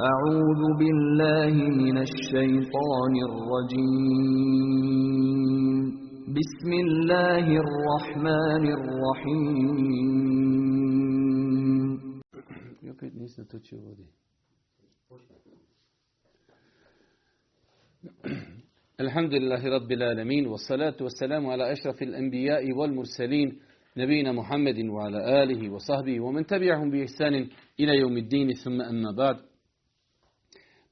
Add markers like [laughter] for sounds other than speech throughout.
أعوذ بالله من الشيطان الرجيم. بسم الله الرحمن الرحيم. الحمد لله رب العالمين والصلاة والسلام على أشرف الأنبياء والمرسلين نبينا محمد وعلى آله وصحبه ومن تبعهم بإحسان إلى يوم الدين ثم أما بعد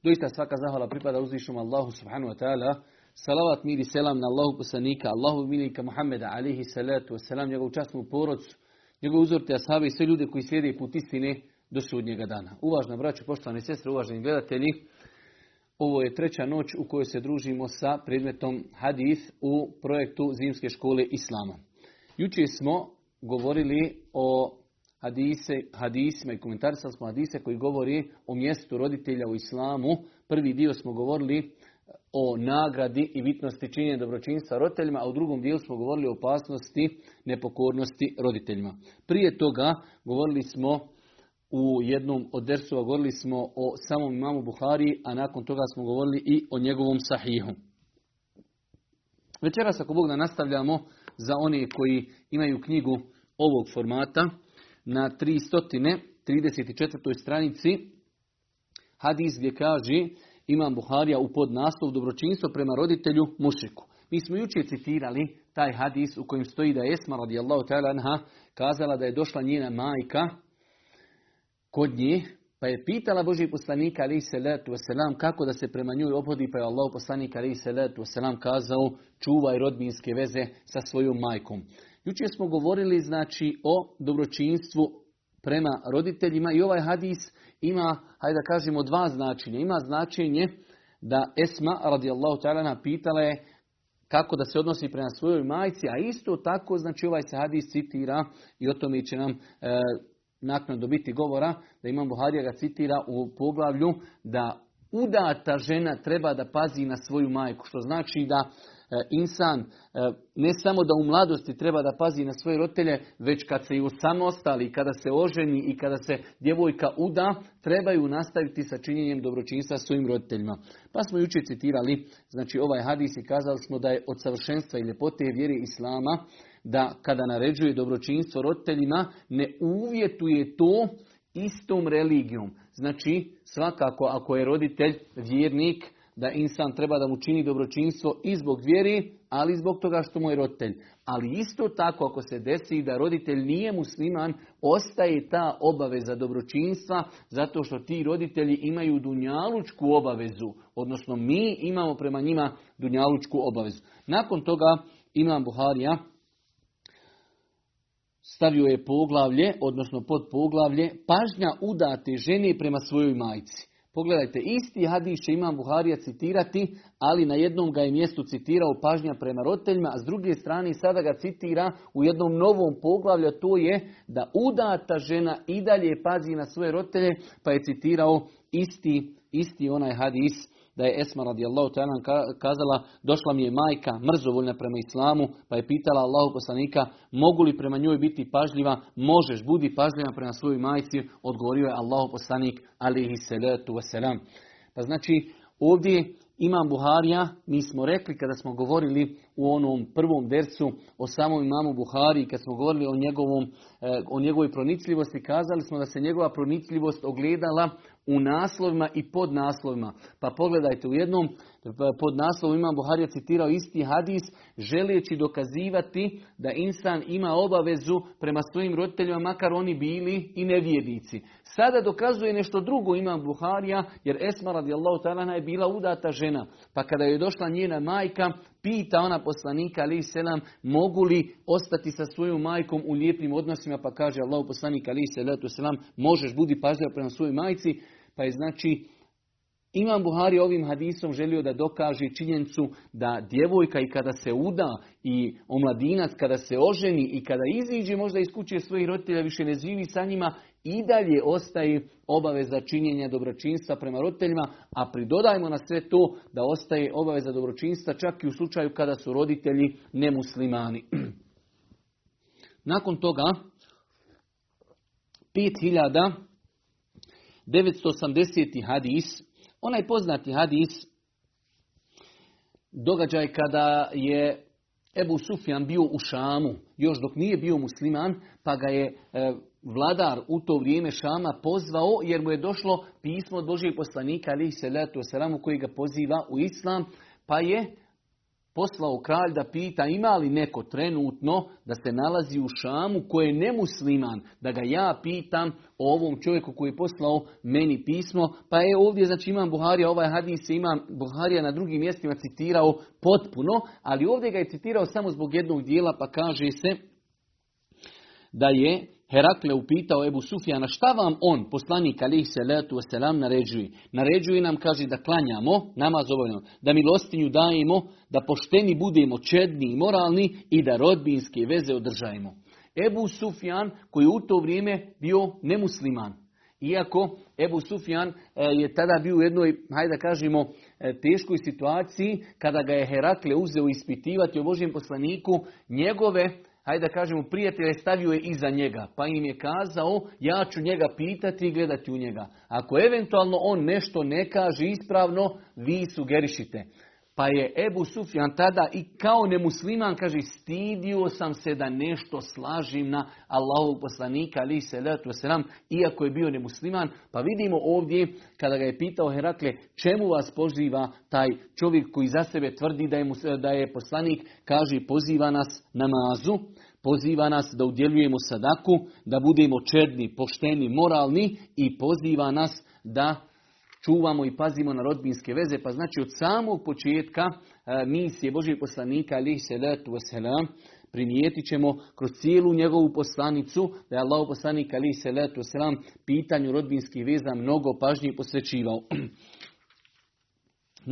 Doista svaka zahvala pripada uzvišnom Allahu subhanahu wa ta'ala. Salavat mir i selam na Allahu poslanika, Allahu milika Muhammeda alihi salatu wa salam, njegovu časnu porodcu, njegovu uzorte ashabi i sve ljude koji slijede put istine do sudnjega dana. Uvažna braćo, poštovane sestre, uvaženi gledatelji, ovo je treća noć u kojoj se družimo sa predmetom hadith u projektu Zimske škole Islama. Jučer smo govorili o hadise, hadisima i komentarisali smo hadise koji govori o mjestu roditelja u islamu. Prvi dio smo govorili o nagradi i bitnosti činjenja dobročinstva roditeljima, a u drugom dijelu smo govorili o opasnosti nepokornosti roditeljima. Prije toga govorili smo u jednom od dersova govorili smo o samom imamu Buhari, a nakon toga smo govorili i o njegovom sahihu. Večeras ako Bog da nastavljamo za one koji imaju knjigu ovog formata, na 334. stranici hadis gdje kaže Imam Buharija u podnaslov dobročinstvo prema roditelju mušiku. Mi smo jučer citirali taj hadis u kojem stoji da je Esma radijallahu ta'ala anha kazala da je došla njena majka kod nje, pa je pitala Boži poslanika ali salatu wasalam kako da se prema njoj obhodi, pa je Allah poslanik ali salatu wasalam kazao čuvaj rodbinske veze sa svojom majkom. Jučer smo govorili znači o dobročinstvu prema roditeljima i ovaj hadis ima, hajde da kažemo, dva značenja. Ima značenje da Esma radijallahu ta'ala pitala je kako da se odnosi prema svojoj majci, a isto tako znači ovaj se hadis citira i o tome će nam e, naknadno biti govora, da Imam Buharija ga citira u poglavlju da udata žena treba da pazi na svoju majku, što znači da insan ne samo da u mladosti treba da pazi na svoje roditelje, već kad se i osamostali, kada se oženi i kada se djevojka uda, trebaju nastaviti sa činjenjem dobročinstva svojim roditeljima. Pa smo jučer citirali, znači ovaj hadis i kazali smo da je od savršenstva i ljepote vjere Islama, da kada naređuje dobročinstvo roditeljima, ne uvjetuje to istom religijom. Znači, svakako ako je roditelj vjernik, da insan treba da mu čini dobročinstvo i zbog vjeri, ali i zbog toga što mu je roditelj. Ali isto tako ako se desi da roditelj nije musliman, ostaje ta obaveza dobročinstva zato što ti roditelji imaju dunjalučku obavezu, odnosno mi imamo prema njima dunjalučku obavezu. Nakon toga Imam Buharija stavio je poglavlje, odnosno pod poglavlje, pažnja udate žene prema svojoj majci. Pogledajte, isti hadis će Imam Buharija citirati, ali na jednom ga je mjestu citirao pažnja prema roditeljima, a s druge strane sada ga citira u jednom novom poglavlju, to je da udata žena i dalje pazi na svoje roditelje, pa je citirao isti, isti onaj hadis da je Esma radijallahu ta'ala kazala došla mi je majka mrzovoljna prema islamu pa je pitala Allahu poslanika mogu li prema njoj biti pažljiva? Možeš budi pažljiva prema svojoj majci odgovorio je Allahu poslanik alihi salatu wasalam pa znači ovdje Imam Buharija, mi smo rekli kada smo govorili u onom prvom versu o samom imamu Buhari, kad smo govorili o, njegovom, o njegovoj pronicljivosti, kazali smo da se njegova pronicljivost ogledala u naslovima i pod naslovima. Pa pogledajte, u jednom pod naslovom Imam Buharija citirao isti hadis, želeći dokazivati da insan ima obavezu prema svojim roditeljima, makar oni bili i nevjernici. Sada dokazuje nešto drugo Imam Buharija, jer Esma radijallahu ta'ala je bila udata žena. Pa kada je došla njena majka, pita ona poslanika ali selam mogu li ostati sa svojom majkom u lijepim odnosima pa kaže Allah poslanik ali selam možeš budi pažljiv prema svojoj majci pa je znači Imam Buhari ovim hadisom želio da dokaže činjenicu da djevojka i kada se uda i omladinac kada se oženi i kada iziđe možda iz kuće svojih roditelja više ne živi sa njima i dalje ostaje obaveza činjenja dobročinstva prema roditeljima, a pridodajmo na sve to da ostaje obaveza dobročinstva čak i u slučaju kada su roditelji nemuslimani. [clears throat] Nakon toga 5000 980. hadis, onaj poznati hadis, događaj kada je Ebu Sufjan bio u Šamu, još dok nije bio musliman, pa ga je e, vladar u to vrijeme Šama pozvao, jer mu je došlo pismo od Božijeg poslanika, ali se letu koji ga poziva u Islam, pa je poslao kralj da pita ima li neko trenutno da se nalazi u Šamu koji je nemusliman, da ga ja pitam o ovom čovjeku koji je poslao meni pismo. Pa je ovdje, znači imam Buharija, ovaj hadis imam Buharija na drugim mjestima citirao potpuno, ali ovdje ga je citirao samo zbog jednog dijela pa kaže se da je Herakle upitao Ebu Sufjana šta vam on, poslanik alih salatu wasalam, naređuje. Naređuje nam, kaže, da klanjamo, namaz obavljamo, da milostinju dajemo, da pošteni budemo čedni i moralni i da rodbinske veze održajemo. Ebu Sufjan, koji u to vrijeme bio nemusliman, iako Ebu Sufjan e, je tada bio u jednoj, hajde da kažemo, e, teškoj situaciji, kada ga je Herakle uzeo ispitivati o Božijem poslaniku, njegove hajde da kažemo, prijatelje stavio je iza njega, pa im je kazao, ja ću njega pitati i gledati u njega. Ako eventualno on nešto ne kaže ispravno, vi sugerišite. Pa je Ebu Sufjan tada i kao nemusliman kaže stidio sam se da nešto slažim na Allahu poslanika ali se letu selam iako je bio nemusliman. Pa vidimo ovdje kada ga je pitao Herakle čemu vas poziva taj čovjek koji za sebe tvrdi da je, da je poslanik kaže poziva nas namazu poziva nas da udjeljujemo sadaku, da budemo čedni, pošteni, moralni i poziva nas da čuvamo i pazimo na rodbinske veze. Pa znači od samog početka e, misije Božih poslanika alihi salatu wasalam primijetit ćemo kroz cijelu njegovu poslanicu da je Allah poslanik alihi salatu wasalam pitanju rodbinskih veza mnogo pažnje posvećivao. [clears throat]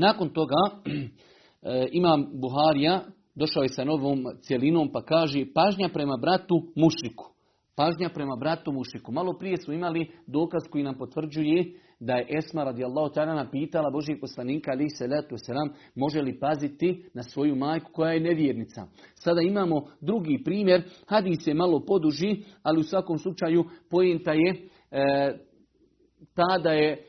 Nakon toga [clears throat] e, imam Buharija došao je sa novom cjelinom pa kaže pažnja prema bratu mušriku. Pažnja prema bratu mušriku. Malo prije smo imali dokaz koji nam potvrđuje da je Esma radijallahu ta'ala pitala Božih poslanika ali se letu selam može li paziti na svoju majku koja je nevjernica. Sada imamo drugi primjer, hadis je malo poduži, ali u svakom slučaju pojenta je e, ta da je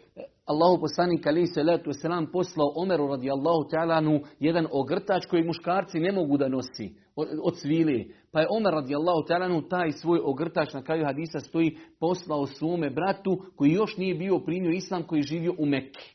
Allahu poslanik ali se letu selam poslao Omeru radijallahu ta'ala jedan ogrtač koji muškarci ne mogu da nosi od svili. Pa je Omer radijallahu ta'ala taj svoj ogrtač na kraju hadisa stoji poslao svome bratu koji još nije bio primio islam koji živio u Mekki.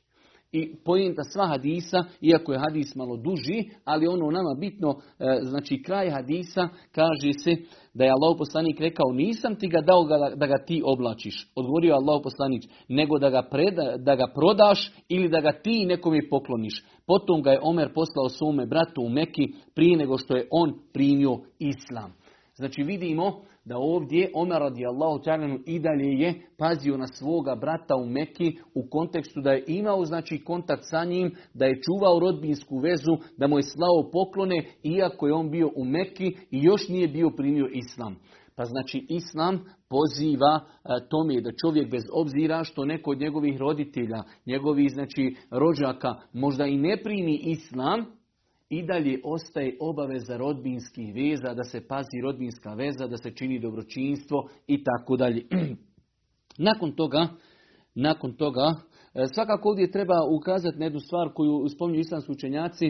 I pojenta sva hadisa, iako je hadis malo duži, ali ono nama bitno, e, znači kraj hadisa kaže se da je Allah poslanik rekao nisam ti ga dao da ga ti oblačiš. Odgovorio Allah poslanik nego da ga, preda, da ga prodaš ili da ga ti nekome pokloniš. Potom ga je Omer poslao svome bratu u Meki prije nego što je on primio islam. Znači vidimo da ovdje Omer radijallahu ta'ala i dalje je pazio na svoga brata u Meki u kontekstu da je imao znači kontakt sa njim, da je čuvao rodbinsku vezu, da mu je slao poklone iako je on bio u Meki i još nije bio primio islam. Pa znači islam poziva e, tome da čovjek bez obzira što neko od njegovih roditelja, njegovih znači rođaka možda i ne primi islam, i dalje ostaje obaveza rodbinskih veza, da se pazi rodbinska veza, da se čini dobročinstvo i tako dalje. [clears throat] Nakon toga, nakon toga, e, svakako ovdje treba ukazati na jednu stvar koju spominju islamski učenjaci.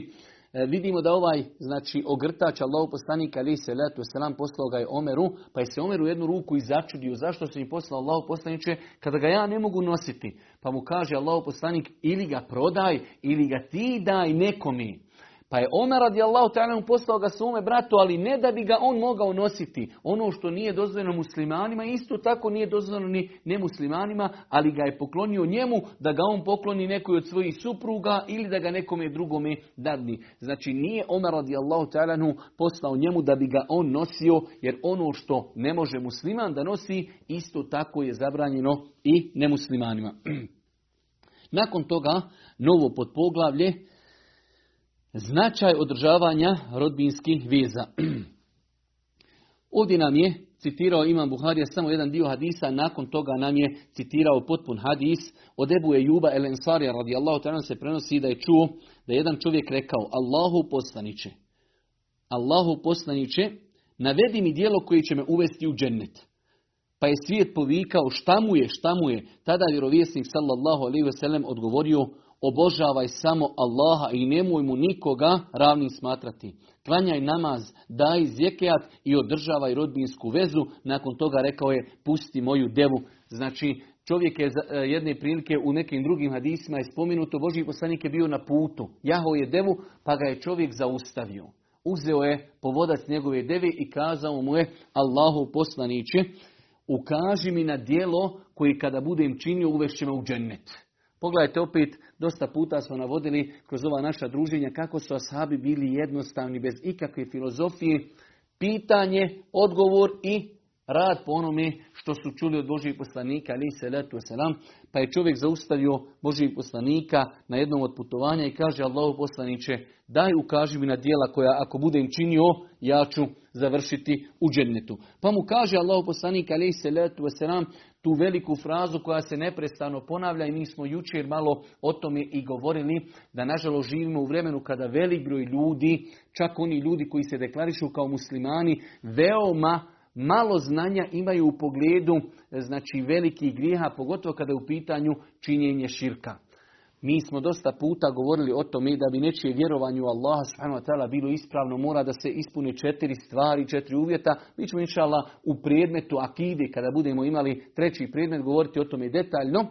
E, vidimo da ovaj, znači, ogrtač Allahu poslanika ali se letu selam poslao ga je Omeru, pa je se Omeru jednu ruku i začudio zašto se mi poslao Allahu poslaniče kada ga ja ne mogu nositi. Pa mu kaže Allahu poslanik ili ga prodaj ili ga ti daj nekomi. Pa je Omer radijallahu ta'ala poslao ga svome bratu, ali ne da bi ga on mogao nositi. Ono što nije dozvoljeno muslimanima, isto tako nije dozvoljeno ni nemuslimanima, ali ga je poklonio njemu da ga on pokloni nekoj od svojih supruga ili da ga nekome drugome dadni. Znači nije Omer radijallahu ta'ala poslao njemu da bi ga on nosio, jer ono što ne može musliman da nosi, isto tako je zabranjeno i nemuslimanima. [clears throat] Nakon toga, novo podpoglavlje, Značaj održavanja rodbinskih veza. [clears throat] Ovdje nam je citirao Imam Buharija samo jedan dio hadisa, nakon toga nam je citirao potpun hadis. Od Ebu Ejuba El Ensarija radijallahu ta'ala se prenosi da je čuo da je jedan čovjek rekao Allahu poslaniće, Allahu poslaniće, navedi mi dijelo koje će me uvesti u džennet. Pa je svijet povikao šta mu je, šta mu je. Tada je vjerovjesnik sallallahu alaihi ve sellem odgovorio obožavaj samo Allaha i nemoj mu nikoga ravnim smatrati. Klanjaj namaz, daj zjekijat i održavaj rodbinsku vezu. Nakon toga rekao je pusti moju devu. Znači čovjek je e, jedne prilike u nekim drugim hadisima je spomenuto, Boži poslanik je bio na putu. Jahao je devu pa ga je čovjek zaustavio. Uzeo je povodac njegove deve i kazao mu je Allahu poslaniće, ukaži mi na dijelo koji kada budem činio uvešće me u džennet. Pogledajte opet, dosta puta smo navodili kroz ova naša druženja kako su ashabi bili jednostavni, bez ikakve filozofije. Pitanje, odgovor i rad po onome što su čuli od Božih poslanika, ali se letu selam, pa je čovjek zaustavio Božih poslanika na jednom od putovanja i kaže Allahu poslaniće, daj ukaži mi na dijela koja ako budem činio, ja ću završiti u džennetu. Pa mu kaže Allahu poslanik, ali se letu selam, tu veliku frazu koja se neprestano ponavlja i mi smo jučer malo o tome i govorili da nažalost živimo u vremenu kada velik broj ljudi, čak oni ljudi koji se deklarišu kao muslimani, veoma malo znanja imaju u pogledu znači velikih grijeha, pogotovo kada je u pitanju činjenje širka. Mi smo dosta puta govorili o tome da bi nečije vjerovanje u Allaha subhanahu wa ta'ala bilo ispravno, mora da se ispune četiri stvari, četiri uvjeta. Mi ćemo inša u predmetu akide, kada budemo imali treći predmet, govoriti o tome detaljno.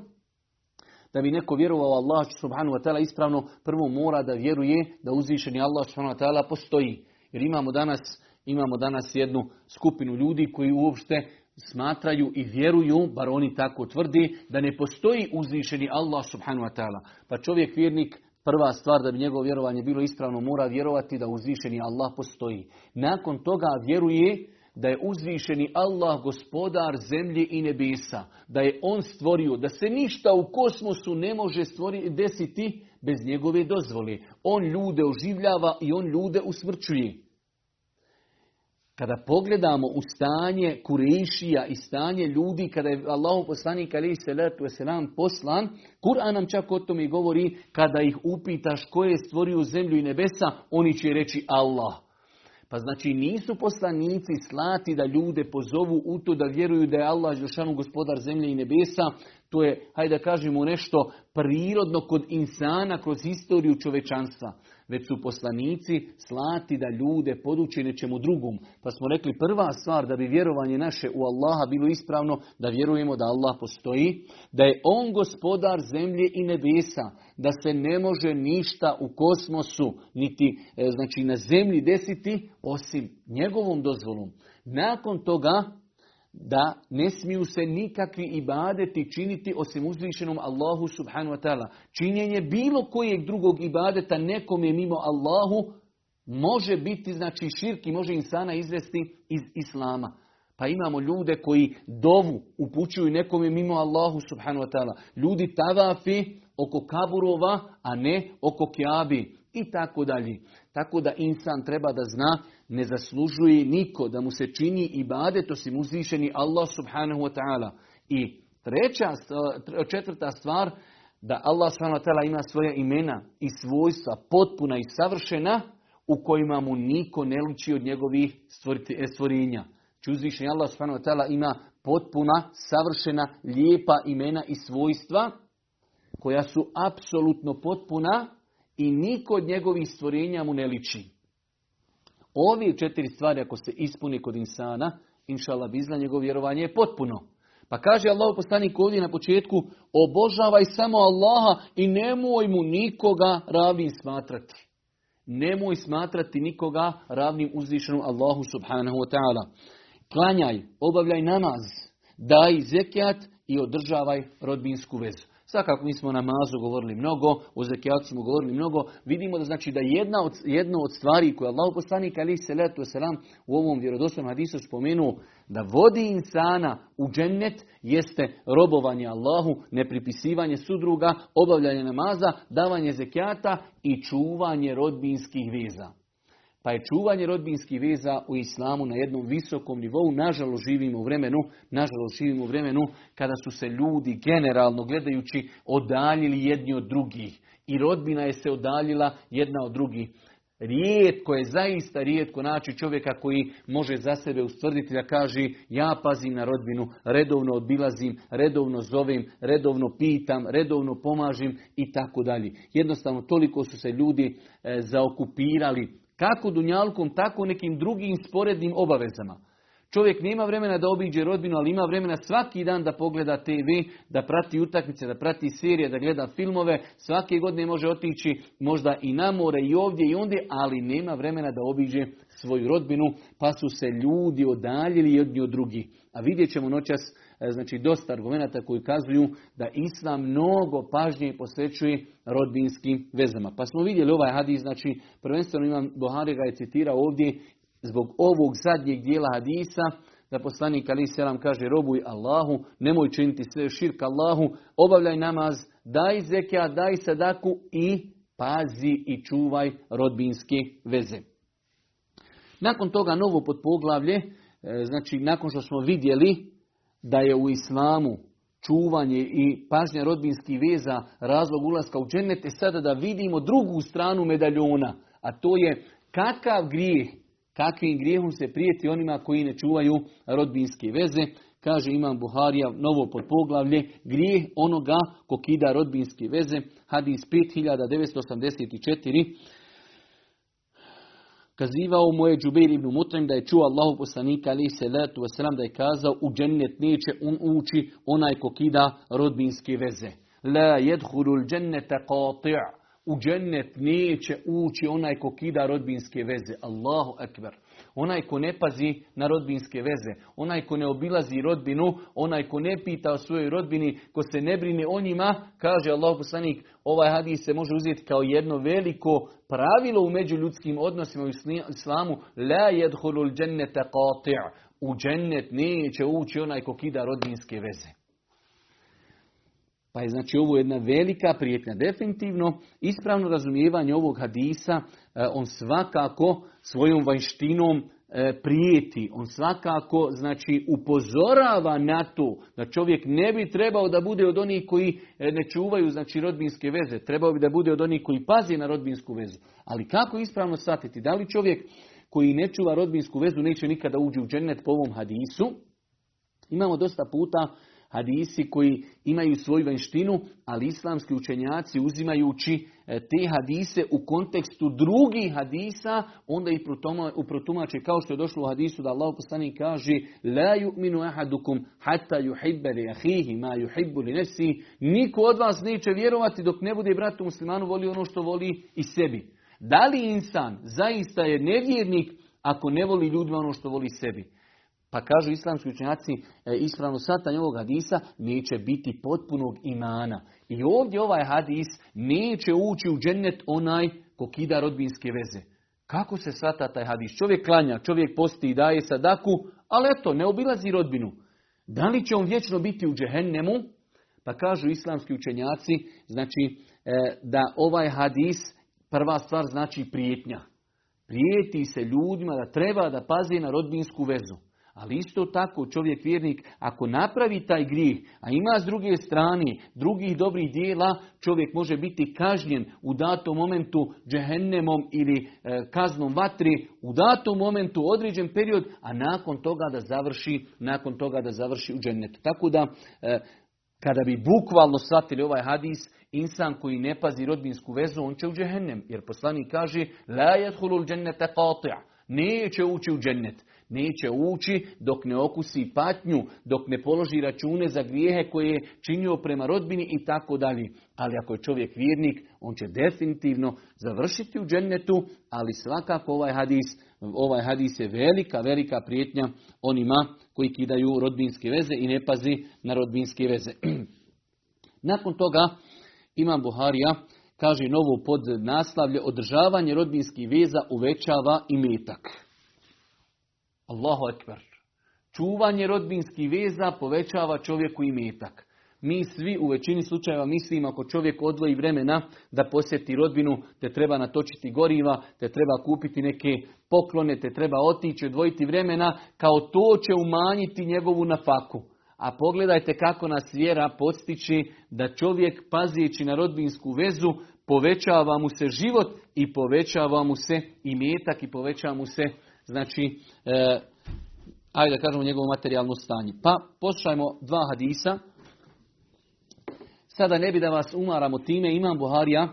Da bi neko vjerovao Allah subhanahu wa ta'ala ispravno, prvo mora da vjeruje da uzvišeni Allah subhanahu wa ta'ala postoji. Jer imamo danas, imamo danas jednu skupinu ljudi koji uopšte smatraju i vjeruju, bar oni tako tvrdi, da ne postoji uzvišeni Allah subhanahu wa ta'ala. Pa čovjek vjernik, prva stvar da bi njegovo vjerovanje bilo ispravno, mora vjerovati da uzvišeni Allah postoji. Nakon toga vjeruje da je uzvišeni Allah gospodar zemlje i nebesa, da je on stvorio, da se ništa u kosmosu ne može stvori, desiti bez njegove dozvole. On ljude oživljava i on ljude usmrćuje. Kada pogledamo u stanje Kurešija i stanje ljudi, kada je Allahu poslanik alaihi salatu wasalam poslan, Kur'an nam čak o tome govori, kada ih upitaš ko je stvorio zemlju i nebesa, oni će reći Allah. Pa znači nisu poslanici slati da ljude pozovu u to da vjeruju da je Allah Žešanu gospodar zemlje i nebesa. To je, hajde da kažemo, nešto prirodno kod insana kroz historiju čovečanstva. Već su poslanici slati da ljude poduče nečemu drugom. Pa smo rekli prva stvar da bi vjerovanje naše u Allaha bilo ispravno, da vjerujemo da Allah postoji, da je On gospodar zemlje i nebesa, da se ne može ništa u kosmosu, niti e, znači na zemlji desiti, osim njegovom dozvolom. Nakon toga, da ne smiju se nikakvi ibadeti činiti osim uzvišenom Allahu subhanu wa ta'ala. Činjenje bilo kojeg drugog ibadeta nekom je mimo Allahu može biti, znači širki, može insana izvesti iz Islama. Pa imamo ljude koji dovu upućuju nekom je mimo Allahu subhanu wa ta'ala. Ljudi tavafi oko kaburova, a ne oko kjabi i tako dalje. Tako da insan treba da zna, ne zaslužuje niko da mu se čini ibadet osim uzvišeni Allah subhanahu wa ta'ala. I treća, četvrta stvar, da Allah subhanahu wa ta'ala ima svoja imena i svojstva potpuna i savršena u kojima mu niko ne liči od njegovih stvorenja. Či uzvišeni Allah subhanahu wa ta'ala ima potpuna, savršena, lijepa imena i svojstva koja su apsolutno potpuna i niko od njegovih stvorenja mu ne liči. Ove četiri stvari ako se ispuni kod insana, inša Allah bizna njegovo vjerovanje je potpuno. Pa kaže Allah poslanik ovdje na početku, obožavaj samo Allaha i nemoj mu nikoga ravnim smatrati. Nemoj smatrati nikoga ravnim uzvišenom Allahu subhanahu wa ta'ala. Klanjaj, obavljaj namaz, daj zekijat i održavaj rodbinsku vezu. Svakako mi smo o namazu govorili mnogo, o zekijatu smo govorili mnogo. Vidimo da znači da jedna od, jedna od stvari koje Allah poslanik ali se letu selam u ovom vjerodostojnom hadisu spomenuo da vodi insana u džennet jeste robovanje Allahu, nepripisivanje sudruga, obavljanje namaza, davanje zekijata i čuvanje rodbinskih veza. Pa je čuvanje rodbinskih veza u islamu na jednom visokom nivou. Nažalost živimo u vremenu, nažalost živimo u vremenu kada su se ljudi generalno gledajući odaljili jedni od drugih. I rodbina je se odaljila jedna od drugih. Rijetko je, zaista rijetko naći čovjeka koji može za sebe ustvrditi da kaže ja pazim na rodbinu, redovno odbilazim, redovno zovem, redovno pitam, redovno pomažim i tako dalje. Jednostavno toliko su se ljudi e, zaokupirali kako dunjalkom, tako nekim drugim sporednim obavezama. Čovjek nema vremena da obiđe rodbinu, ali ima vremena svaki dan da pogleda TV, da prati utakmice, da prati serije, da gleda filmove. Svake godine može otići možda i na more i ovdje i ondje, ali nema vremena da obiđe svoju rodbinu, pa su se ljudi odaljili jedni od drugih. A vidjet ćemo noćas znači dosta argumenta koji kazuju da Islam mnogo pažnje posvećuje rodbinskim vezama. Pa smo vidjeli ovaj hadis, znači prvenstveno imam Buhari ga je citirao ovdje zbog ovog zadnjeg dijela hadisa, da poslanik Ali Selam kaže robuj Allahu, nemoj činiti sve širk Allahu, obavljaj namaz, daj zekija, daj sadaku i pazi i čuvaj rodbinske veze. Nakon toga novo podpoglavlje, e, znači nakon što smo vidjeli da je u islamu čuvanje i pažnja rodbinskih veza razlog ulaska u dženete, sada da vidimo drugu stranu medaljona, a to je kakav grijeh kakvim grijehom se prijeti onima koji ne čuvaju rodbinske veze. Kaže Imam Buharija, novo podpoglavlje, grijeh onoga ko kida rodbinske veze, hadis 5984. Kazivao mu je Džubeir ibn Mutrim da je čuo Allahu poslanika ali se letu wasalam da je kazao u džennet neće on uči onaj ko kida rodbinske veze. La jedhulul džennete qati' u džennet neće ući onaj ko kida rodbinske veze. Allahu akbar. Onaj ko ne pazi na rodbinske veze, onaj ko ne obilazi rodbinu, onaj ko ne pita o svojoj rodbini, ko se ne brine o njima, kaže Allah poslanik, ovaj hadis se može uzeti kao jedno veliko pravilo u međuljudskim odnosima u islamu, la jedhulul džennete qati' u džennet neće ući onaj ko kida rodbinske veze. Pa je znači ovo jedna velika prijetnja. Definitivno ispravno razumijevanje ovog hadisa, e, on svakako svojom vanjštinom e, prijeti. On svakako znači upozorava na to da čovjek ne bi trebao da bude od onih koji e, ne čuvaju znači rodbinske veze. Trebao bi da bude od onih koji pazi na rodbinsku vezu. Ali kako ispravno shvatiti? Da li čovjek koji ne čuva rodbinsku vezu neće nikada uđi u džennet po ovom hadisu? Imamo dosta puta hadisi koji imaju svoju vanštinu, ali islamski učenjaci uzimajući e, te hadise u kontekstu drugih hadisa, onda ih protumače kao što je došlo u hadisu da Allah poslanik kaže La yu'minu ahadukum hatta yuhibbe li ahihi ma yuhibbu li nefsi Niko od vas neće vjerovati dok ne bude bratu muslimanu voli ono što voli i sebi. Da li insan zaista je nevjernik ako ne voli ljudima ono što voli sebi? Pa kažu islamski učenjaci, e, ispravno satanje ovog hadisa neće biti potpunog imana. I ovdje ovaj hadis neće ući u džennet onaj ko kida rodbinske veze. Kako se svata taj hadis? Čovjek klanja, čovjek posti i daje sadaku, ali eto, ne obilazi rodbinu. Da li će on vječno biti u džehennemu? Pa kažu islamski učenjaci, znači e, da ovaj hadis, prva stvar znači prijetnja. Prijeti se ljudima da treba da pazi na rodbinsku vezu. Ali isto tako čovjek vjernik ako napravi taj grijeh, a ima s druge strane drugih dobrih dijela, čovjek može biti kažnjen u datom momentu džehennemom ili e, kaznom vatri, u datom momentu određen period, a nakon toga da završi, nakon toga da završi u džennetu. Tako da e, kada bi bukvalno shvatili ovaj hadis, insan koji ne pazi rodbinsku vezu, on će u džehennem. Jer poslanik kaže, la yadkhulul džennete qati' neće ući u džennet neće ući dok ne okusi patnju, dok ne položi račune za grijehe koje je činio prema rodbini i tako dalje. Ali ako je čovjek vjernik, on će definitivno završiti u džennetu, ali svakako ovaj hadis, ovaj hadis je velika, velika prijetnja onima koji kidaju rodbinske veze i ne pazi na rodbinske veze. [clears throat] Nakon toga Imam Buharija kaže novo pod naslavlje održavanje rodbinskih veza uvećava i metak. Allahu ekber. Čuvanje rodbinskih veza povećava čovjeku i metak. Mi svi u većini slučajeva mislimo ako čovjek odvoji vremena da posjeti rodbinu, te treba natočiti goriva, te treba kupiti neke poklone, te treba otići, odvojiti vremena, kao to će umanjiti njegovu nafaku. a pogledajte kako nas vjera podstiči da čovjek pazijeći na rodbinsku vezu povećava mu se život i povećava mu se i metak i povećava mu se znači e, ajde da kažemo njegovo materijalno stanje. Pa poslušajmo dva hadisa. Sada ne bi da vas umaramo time, imam Buharija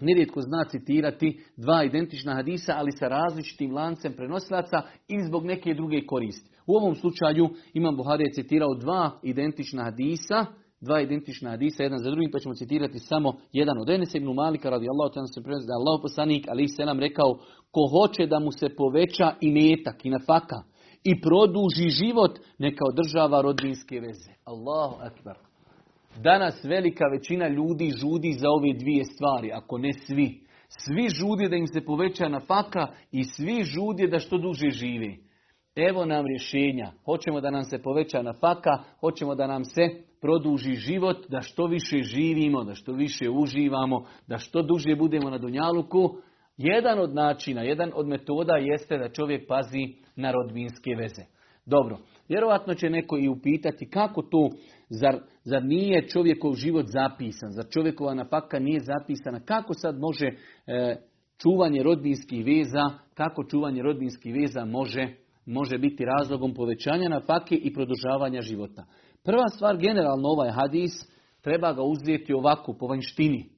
nerijetko zna citirati dva identična hadisa, ali sa različitim lancem prenosilaca ili zbog neke druge koristi. U ovom slučaju imam Buharija citirao dva identična hadisa, dva identična hadisa, jedan za drugim, pa ćemo citirati samo jedan od Enes ibn Malika radijallahu ta'ala se prenosi da je Allah poslanik ali selam rekao ko hoće da mu se poveća i metak i nafaka i produži život, neka održava rodbinske veze. Allahu akbar. Danas velika većina ljudi žudi za ove dvije stvari, ako ne svi. Svi žudi da im se poveća nafaka i svi žudi da što duže živi. Evo nam rješenja. Hoćemo da nam se poveća nafaka, hoćemo da nam se produži život, da što više živimo, da što više uživamo, da što duže budemo na Dunjaluku. Jedan od načina, jedan od metoda jeste da čovjek pazi na rodbinske veze. Dobro, vjerojatno će neko i upitati kako to, zar, zar nije čovjekov život zapisan, zar čovjekova nafaka nije zapisana, kako sad može e, čuvanje rodbinskih veza, kako čuvanje rodbinskih veza može, može biti razlogom povećanja nafake i produžavanja života. Prva stvar, generalno ovaj hadis, treba ga uzeti ovako, po vanjštini.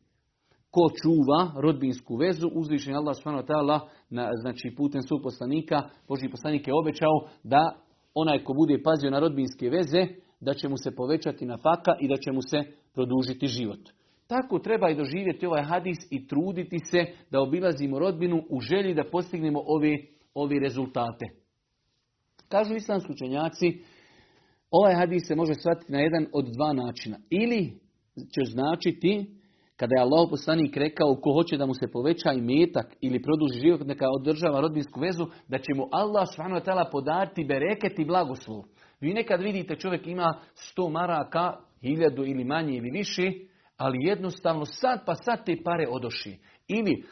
Ko čuva rodbinsku vezu, uzvišen Allah subhanahu wa na, znači putem svog poslanika, Boži poslanik je obećao da onaj ko bude pazio na rodbinske veze, da će mu se povećati na faka i da će mu se produžiti život. Tako treba i doživjeti ovaj hadis i truditi se da obilazimo rodbinu u želji da postignemo ovi, ovi rezultate. Kažu islamski učenjaci, Ovaj hadis se može shvatiti na jedan od dva načina. Ili će značiti, kada je Allah poslanik rekao ko hoće da mu se poveća i metak ili produži život, neka održava rodbinsku vezu, da će mu Allah s.w.t. podati bereket i blagoslov. Vi nekad vidite čovjek ima sto maraka, hiljadu ili manje ili više, ali jednostavno sad pa sad te pare odoši. Ili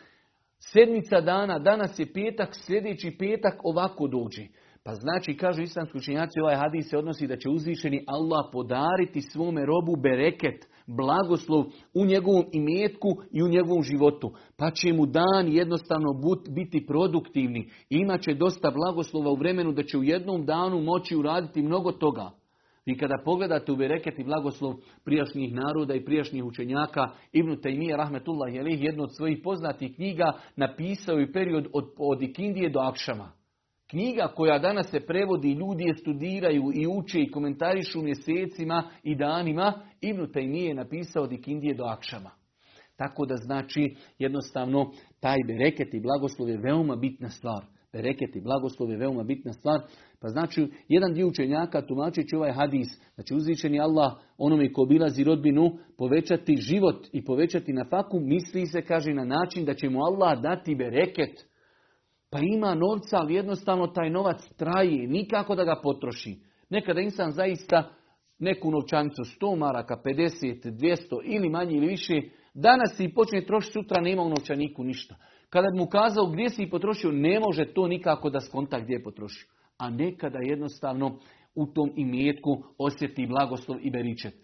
sedmica dana, danas je petak, sljedeći petak ovako dođe. Pa znači, kažu islamski učenjaci, ovaj hadis se odnosi da će uzvišeni Allah podariti svome robu bereket, blagoslov u njegovom imetku i u njegovom životu. Pa će mu dan jednostavno biti produktivni. Imaće dosta blagoslova u vremenu da će u jednom danu moći uraditi mnogo toga. Vi kada pogledate u bereket i blagoslov prijašnjih naroda i prijašnjih učenjaka, Ibn Taymiyyah rahmetullah je jednu od svojih poznatih knjiga napisao i period od, od Ikindije do Akšama. Knjiga koja danas se prevodi, ljudi je studiraju i uče i komentarišu mjesecima i danima, Ibn Taymiye je napisao od Ikindije do Akšama. Tako da znači jednostavno taj bereket i blagoslov je veoma bitna stvar. Bereket i blagoslov je veoma bitna stvar. Pa znači jedan dio učenjaka tumačeći ovaj hadis, znači uzvičeni Allah onome ko obilazi rodbinu povećati život i povećati na faku, misli se kaže na način da će mu Allah dati bereket pa ima novca, ali jednostavno taj novac traje, nikako da ga potroši. Nekada insan zaista neku novčanicu 100 maraka, 50, 200 ili manje ili više, danas si počne trošiti, sutra nema u novčaniku ništa. Kada mu kazao gdje si potrošio, ne može to nikako da skonta gdje je potrošio. A nekada jednostavno u tom imetku osjeti blagoslov i beričet.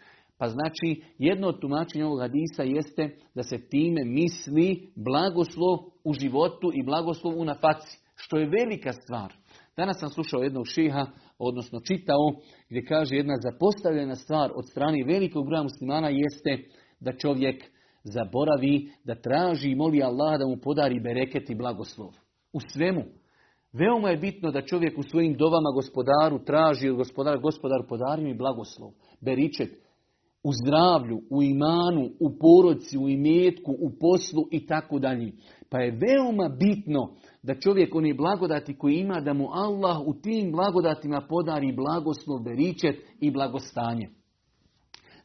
Pa znači, jedno od tumačenja ovog hadisa jeste da se time misli blagoslov u životu i blagoslov u nafaci, što je velika stvar. Danas sam slušao jednog šiha, odnosno čitao, gdje kaže jedna zapostavljena stvar od strane velikog broja muslimana jeste da čovjek zaboravi, da traži i moli Allah da mu podari bereket i blagoslov. U svemu. Veoma je bitno da čovjek u svojim dovama gospodaru traži od gospodara, gospodar podari mi blagoslov, beričet, u zdravlju, u imanu, u porodci, u imetku, u poslu i tako dalje. Pa je veoma bitno da čovjek oni blagodati koji ima, da mu Allah u tim blagodatima podari blagoslov, beričet i blagostanje.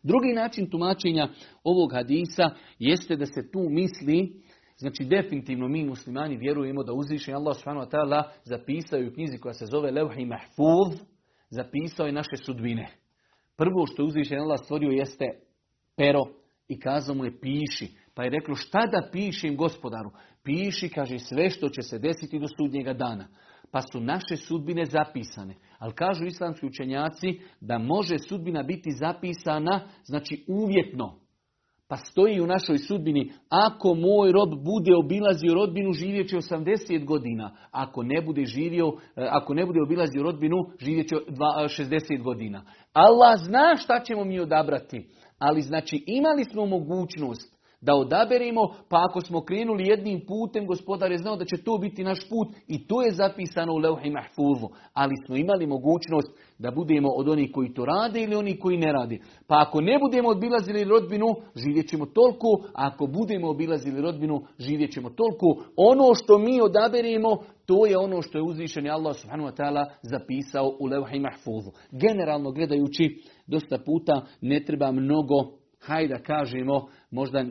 Drugi način tumačenja ovog hadisa jeste da se tu misli, znači definitivno mi muslimani vjerujemo da uzvišen Allah subhanahu wa zapisao u knjizi koja se zove Levhi Mahfuz, zapisao je naše sudbine. Prvo što je uzvišen Allah stvorio jeste pero i kazao mu je piši. Pa je reklo šta da pišem gospodaru? Piši, kaže, sve što će se desiti do sudnjega dana. Pa su naše sudbine zapisane. Ali kažu islamski učenjaci da može sudbina biti zapisana, znači uvjetno. Pa stoji u našoj sudbini, ako moj rob bude obilazio rodbinu, živjet će 80 godina. Ako ne bude živio, e, ako ne bude obilazio rodbinu, živjet će 60 godina. Allah zna šta ćemo mi odabrati. Ali znači imali smo mogućnost da odaberemo, pa ako smo krenuli jednim putem, gospodar je znao da će to biti naš put i to je zapisano u Leuhi Mahfuzu. Ali smo imali mogućnost da budemo od onih koji to rade ili oni koji ne rade. Pa ako ne budemo obilazili rodbinu, živjet ćemo toliko, a ako budemo obilazili rodbinu, živjet ćemo toliko. Ono što mi odaberemo, to je ono što je uzvišeni Allah subhanahu wa ta'ala zapisao u Leuhi Mahfuzu. Generalno gledajući, dosta puta ne treba mnogo hajde da kažemo, možda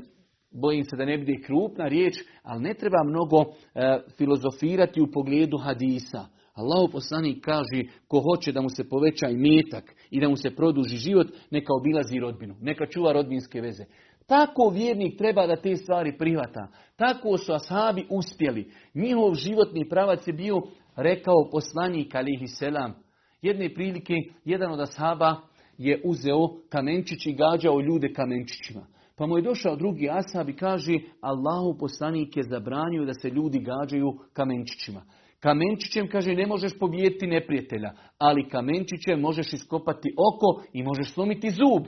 bojim se da ne bude krupna riječ, ali ne treba mnogo e, filozofirati u pogledu hadisa. Allahu poslanik kaže ko hoće da mu se poveća i metak i da mu se produži život, neka obilazi rodbinu, neka čuva rodbinske veze. Tako vjernik treba da te stvari prihvata. Tako su ashabi uspjeli. Njihov životni pravac je bio, rekao poslanik alihi selam. Jedne prilike, jedan od ashaba je uzeo kamenčić i gađao ljude kamenčićima. Pa mu je došao drugi ashab i kaže Allahu poslanik je zabranio da se ljudi gađaju kamenčićima. Kamenčićem, kaže, ne možeš pobijediti neprijatelja, ali kamenčićem možeš iskopati oko i možeš slomiti zub.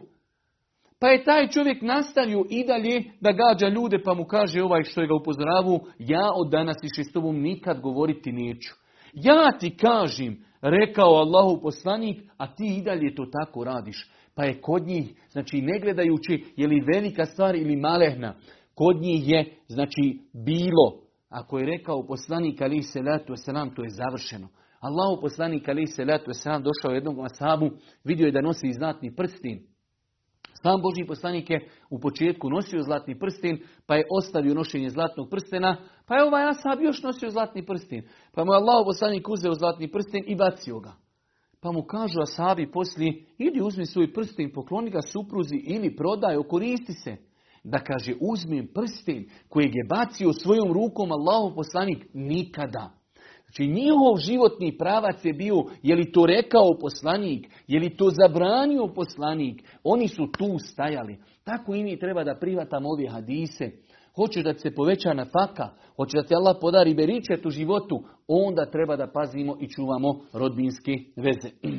Pa je taj čovjek nastavio i dalje da gađa ljude, pa mu kaže ovaj što je ga upozoravu, ja od danas više s tobom nikad govoriti neću. Ja ti kažem, rekao Allahu poslanik, a ti i dalje to tako radiš. Pa je kod njih, znači ne gledajući je li velika stvar ili malehna, kod njih je, znači, bilo. Ako je rekao poslanik ali se letu selam, to je završeno. Allahu poslanik ali se letu selam došao jednog asabu, vidio je da nosi zlatni prstin. Sam Boži poslanik je u početku nosio zlatni prsten, pa je ostavio nošenje zlatnog prstena, pa je ovaj asab još nosio zlatni prsten. Pa mu je Allah poslanik uzeo zlatni prsten i bacio ga. Pa mu kažu asabi poslije, idi uzmi svoj prsten, pokloni ga supruzi ili prodaj, okoristi se. Da kaže, uzmem prsten kojeg je bacio svojom rukom Allahu poslanik, nikada. Znači njihov životni pravac je bio, je li to rekao poslanik, je li to zabranio poslanik, oni su tu stajali. Tako i mi treba da privatamo ove hadise. Hoćeš da se poveća na faka, hoćeš da ti Allah podari beričet u životu, onda treba da pazimo i čuvamo rodbinske veze. [clears throat]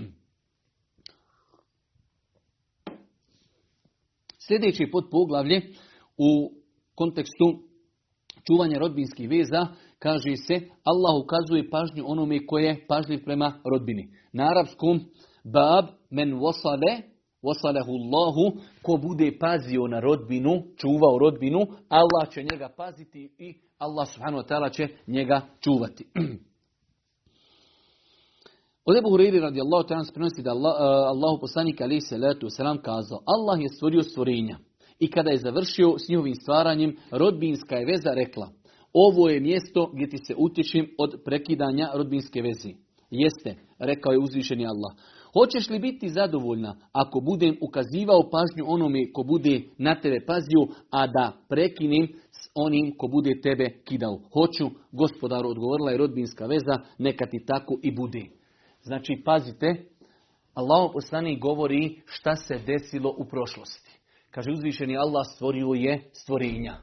Sljedeći pod poglavlje u kontekstu čuvanja rodbinskih veza kaže se Allah ukazuje pažnju onome koje je pažljiv prema rodbini. Na arapskom bab men wasale wasalehu Allahu ko bude pazio na rodbinu, čuvao rodbinu, Allah će njega paziti i Allah subhanahu wa ta'ala će njega čuvati. [clears throat] Od Ebu Hureyri radijallahu ta'ala prenosi da Allah, uh, Allahu poslanik alaihi salatu wasalam kazao Allah je stvorio stvorenja i kada je završio s njihovim stvaranjem rodbinska je veza rekla ovo je mjesto gdje ti se utječim od prekidanja rodbinske vezi. Jeste, rekao je uzvišeni Allah. Hoćeš li biti zadovoljna ako budem ukazivao pažnju onome ko bude na tebe pazio, a da prekinem s onim ko bude tebe kidao? Hoću, gospodaru, odgovorila je rodbinska veza, neka ti tako i bude. Znači, pazite, Allah poslani govori šta se desilo u prošlosti. Kaže uzvišeni Allah stvorio je stvorenja.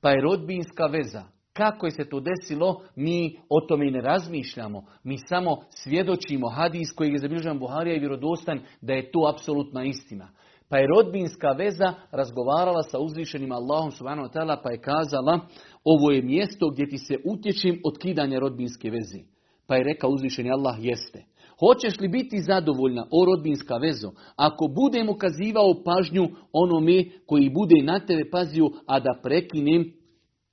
Pa je rodbinska veza kako je se to desilo, mi o tome ne razmišljamo. Mi samo svjedočimo hadis koji je zabilježan Buharija i vjerodostan da je to apsolutna istina. Pa je rodbinska veza razgovarala sa uzvišenim Allahom subhanahu wa ta'ala pa je kazala ovo je mjesto gdje ti se utječim od kidanja rodbinske vezi. Pa je rekao uzvišeni Allah jeste. Hoćeš li biti zadovoljna o rodbinska vezo ako budem ukazivao pažnju onome koji bude na tebe pazio, a da prekinem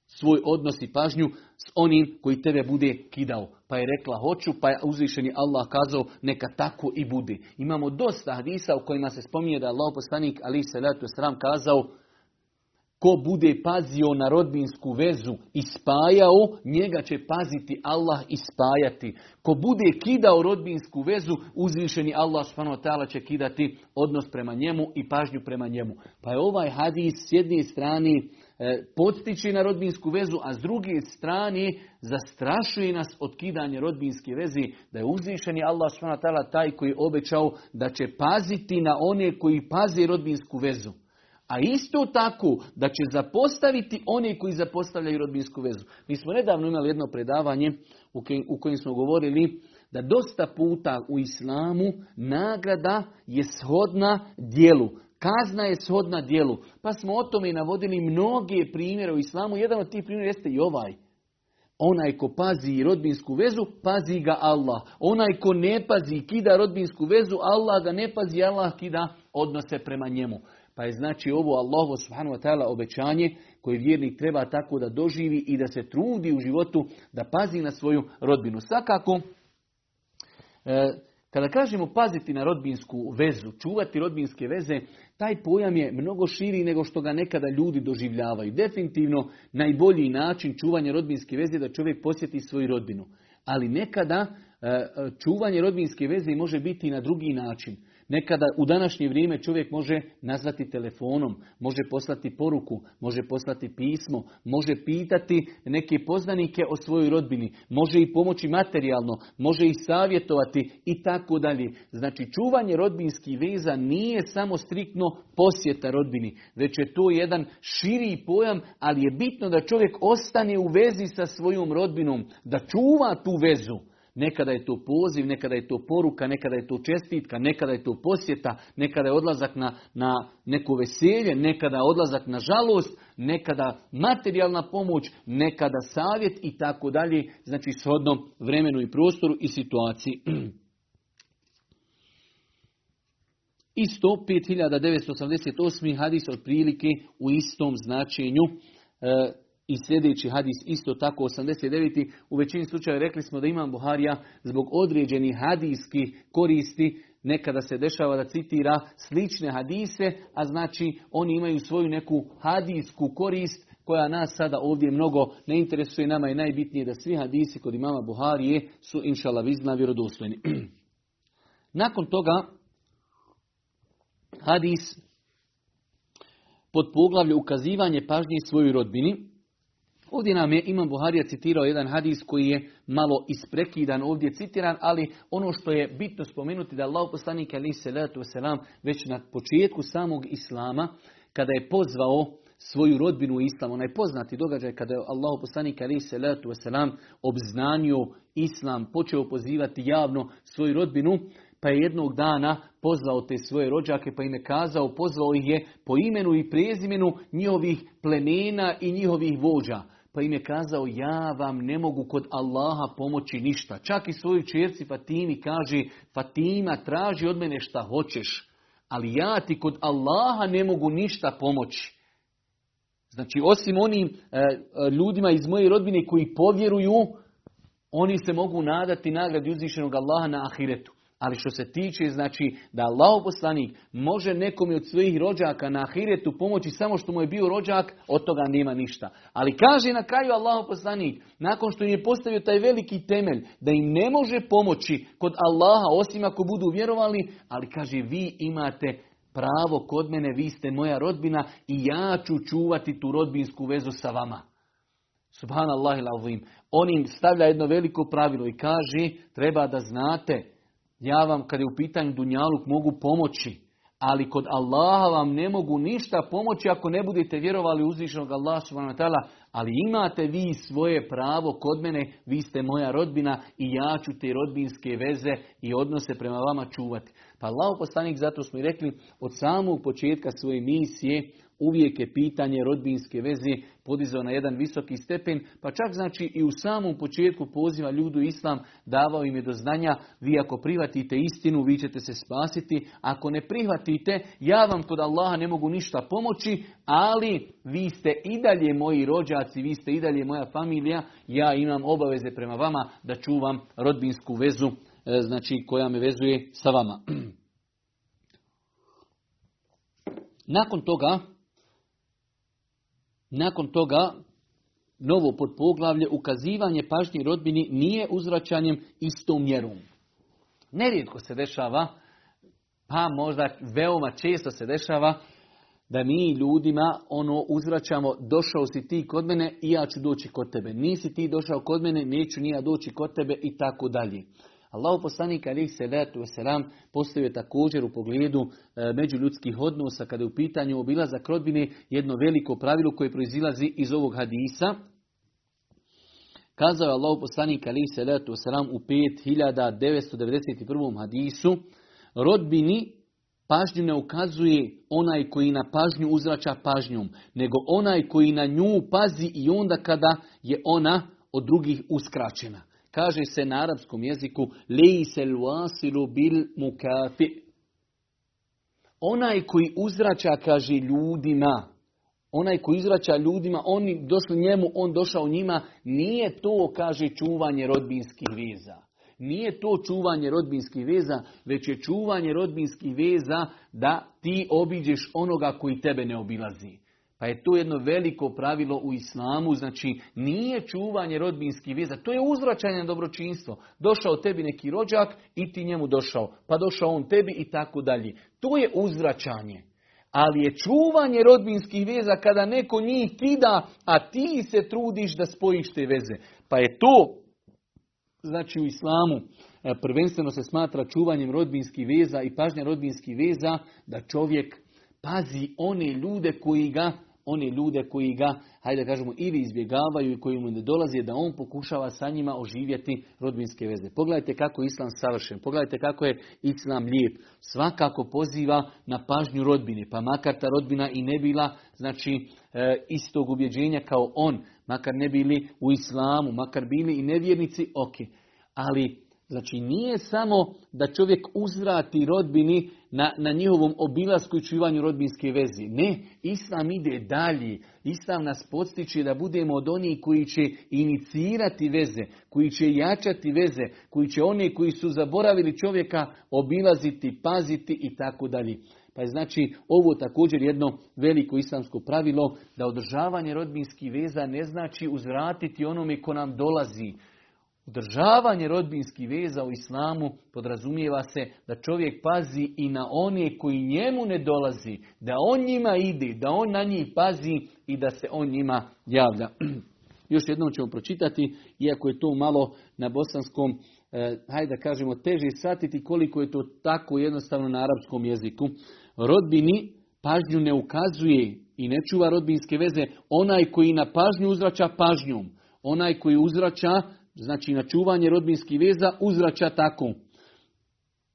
svoj odnos i pažnju s onim koji tebe bude kidao. Pa je rekla hoću, pa je uzvišeni Allah kazao neka tako i bude. Imamo dosta hadisa u kojima se spominje da Allah poslanik ali se letu sram kazao Ko bude pazio na rodbinsku vezu i spajao, njega će paziti Allah i spajati. Ko bude kidao rodbinsku vezu, uzvišeni Allah subhanahu će kidati odnos prema njemu i pažnju prema njemu. Pa je ovaj hadis s jedne strane podstiče na rodbinsku vezu, a s druge strane zastrašuje nas od kidanja rodbinske vezi, da je uzvišeni Allah subhanahu taj koji je obećao da će paziti na one koji pazi rodbinsku vezu. A isto tako da će zapostaviti one koji zapostavljaju rodbinsku vezu. Mi smo nedavno imali jedno predavanje u kojem smo govorili da dosta puta u islamu nagrada je shodna dijelu. Kazna je shodna dijelu. Pa smo o tome navodili mnoge primjere u islamu. Jedan od tih primjera jeste i ovaj. Onaj ko pazi rodbinsku vezu, pazi ga Allah. Onaj ko ne pazi kida rodbinsku vezu, Allah ga ne pazi, Allah kida odnose prema njemu. Pa je znači ovo Allahu subhanahu wa ta'ala obećanje koje vjernik treba tako da doživi i da se trudi u životu da pazi na svoju rodbinu. Svakako, e, kada kažemo paziti na rodbinsku vezu, čuvati rodbinske veze, taj pojam je mnogo širi nego što ga nekada ljudi doživljavaju. Definitivno najbolji način čuvanja rodbinske veze je da čovjek posjeti svoju rodbinu. Ali nekada e, čuvanje rodbinske veze može biti i na drugi način. Nekada u današnje vrijeme čovjek može nazvati telefonom, može poslati poruku, može poslati pismo, može pitati neke poznanike o svojoj rodbini, može i pomoći materijalno, može i savjetovati i tako dalje. Znači čuvanje rodbinskih veza nije samo striktno posjeta rodbini, već je to jedan širi pojam, ali je bitno da čovjek ostane u vezi sa svojom rodbinom, da čuva tu vezu. Nekada je to poziv, nekada je to poruka, nekada je to čestitka, nekada je to posjeta, nekada je odlazak na, na neko veselje, nekada odlazak na žalost, nekada materijalna pomoć, nekada savjet i tako dalje. Znači shodno vremenu i prostoru i situaciji. [clears throat] Isto 5988. hadis otprilike u istom značenju. I sljedeći hadis isto tako 89. U većini slučajeva rekli smo da imam Buharija zbog određenih hadijskih koristi nekada se dešava da citira slične hadise, a znači oni imaju svoju neku hadijsku korist koja nas sada ovdje mnogo ne interesuje. Nama je najbitnije da svi hadisi kod imama Buharije su inšala vizna vjerodostojni. [clears throat] Nakon toga hadis pod poglavlje ukazivanje pažnje svojoj rodbini. Ovdje nam je Imam Buharija citirao jedan hadis koji je malo isprekidan ovdje citiran, ali ono što je bitno spomenuti da Allah poslanik ali se selam već na početku samog Islama, kada je pozvao svoju rodbinu u Islam, onaj poznati događaj kada je Allah poslanik ali se selam obznanio Islam, počeo pozivati javno svoju rodbinu, pa je jednog dana pozvao te svoje rođake, pa im je kazao, pozvao ih je po imenu i prezimenu njihovih plemena i njihovih vođa pa im je kazao ja vam ne mogu kod Allaha pomoći ništa. Čak i svojoj čerci Fatimi kaže Fatima traži od mene šta hoćeš, ali ja ti kod Allaha ne mogu ništa pomoći. Znači osim onim e, e, ljudima iz moje rodbine koji povjeruju, oni se mogu nadati nagradi uzvišenog Allaha na ahiretu. Ali što se tiče, znači, da Allah poslanik može nekom od svojih rođaka na ahiretu pomoći samo što mu je bio rođak, od toga nema ništa. Ali kaže na kraju Allah poslanik, nakon što im je postavio taj veliki temelj, da im ne može pomoći kod Allaha, osim ako budu vjerovali, ali kaže, vi imate pravo kod mene, vi ste moja rodbina i ja ću čuvati tu rodbinsku vezu sa vama. Subhanallah il On im stavlja jedno veliko pravilo i kaže, treba da znate, ja vam kad je u pitanju Dunjaluk mogu pomoći, ali kod Allaha vam ne mogu ništa pomoći ako ne budete vjerovali uzvišenog Allaha subhanahu ali imate vi svoje pravo kod mene, vi ste moja rodbina i ja ću te rodbinske veze i odnose prema vama čuvati. Pa Allah poslanik, zato smo i rekli, od samog početka svoje misije uvijek je pitanje rodbinske veze podizao na jedan visoki stepen, pa čak znači i u samom početku poziva ljudu islam, davao im je do znanja, vi ako prihvatite istinu, vi ćete se spasiti, ako ne prihvatite, ja vam kod Allaha ne mogu ništa pomoći, ali vi ste i dalje moji rođaci, vi ste i dalje moja familija, ja imam obaveze prema vama da čuvam rodbinsku vezu, e, znači koja me vezuje sa vama. [clears throat] Nakon toga, Nakon toga, novo podpoglavlje, ukazivanje pažnje rodbini nije uzvraćanjem istom mjerom. Nerijetko se dešava, pa možda veoma često se dešava, da mi ljudima ono uzvraćamo, došao si ti kod mene i ja ću doći kod tebe. Nisi ti došao kod mene, neću ni ja doći kod tebe i tako dalje. Allah poslanik alih salatu wasalam postavio također u pogledu e, međuljudskih odnosa kada je u pitanju obilazak rodbine jedno veliko pravilo koje proizilazi iz ovog hadisa. Kazao je Allah poslanik alih salatu wasalam u 5991. hadisu rodbini pažnju ne ukazuje onaj koji na pažnju uzrača pažnjom, nego onaj koji na nju pazi i onda kada je ona od drugih uskraćena. Kaže se na arapskom jeziku sel wasilu bil mukafi. Onaj koji uzrača, kaže ljudima, onaj koji uzrača ljudima, oni došli njemu, on došao njima, nije to, kaže, čuvanje rodbinskih veza. Nije to čuvanje rodbinskih veza, već je čuvanje rodbinskih veza da ti obiđeš onoga koji tebe ne obilazi. Pa je to jedno veliko pravilo u islamu, znači nije čuvanje rodbinskih veza, to je uzvraćanje dobročinstvo. Došao tebi neki rođak i ti njemu došao, pa došao on tebi i tako dalje. To je uzvraćanje. Ali je čuvanje rodbinskih veza kada neko njih kida, a ti se trudiš da spojiš te veze. Pa je to, znači u islamu, e, prvenstveno se smatra čuvanjem rodbinskih veza i pažnja rodbinskih veza, da čovjek pazi one ljude koji ga one ljude koji ga, hajde kažemo, ili izbjegavaju i koji mu ne dolazi, da on pokušava sa njima oživjeti rodbinske veze. Pogledajte kako je Islam savršen, pogledajte kako je Islam lijep. Svakako poziva na pažnju rodbine, pa makar ta rodbina i ne bila, znači, e, istog ubjeđenja kao on, makar ne bili u Islamu, makar bili i nevjernici, ok. Ali Znači nije samo da čovjek uzvrati rodbini na, na njihovom obilasku i čuvanju rodbinske vezi. Ne, Islam ide dalje. Islam nas podstiče da budemo od onih koji će inicirati veze, koji će jačati veze, koji će one koji su zaboravili čovjeka obilaziti, paziti i tako dalje. Pa je znači ovo također jedno veliko islamsko pravilo da održavanje rodbinskih veza ne znači uzvratiti onome ko nam dolazi Udržavanje rodbinskih veza u islamu podrazumijeva se da čovjek pazi i na one koji njemu ne dolazi, da on njima ide, da on na njih pazi i da se on njima javlja. [clears throat] Još jednom ćemo pročitati, iako je to malo na bosanskom, eh, hajde da kažemo, teže satiti koliko je to tako jednostavno na arapskom jeziku. Rodbini pažnju ne ukazuje i ne čuva rodbinske veze onaj koji na pažnju uzrača pažnjom. Onaj koji uzrača znači na čuvanje rodbinskih veza uzrača tako.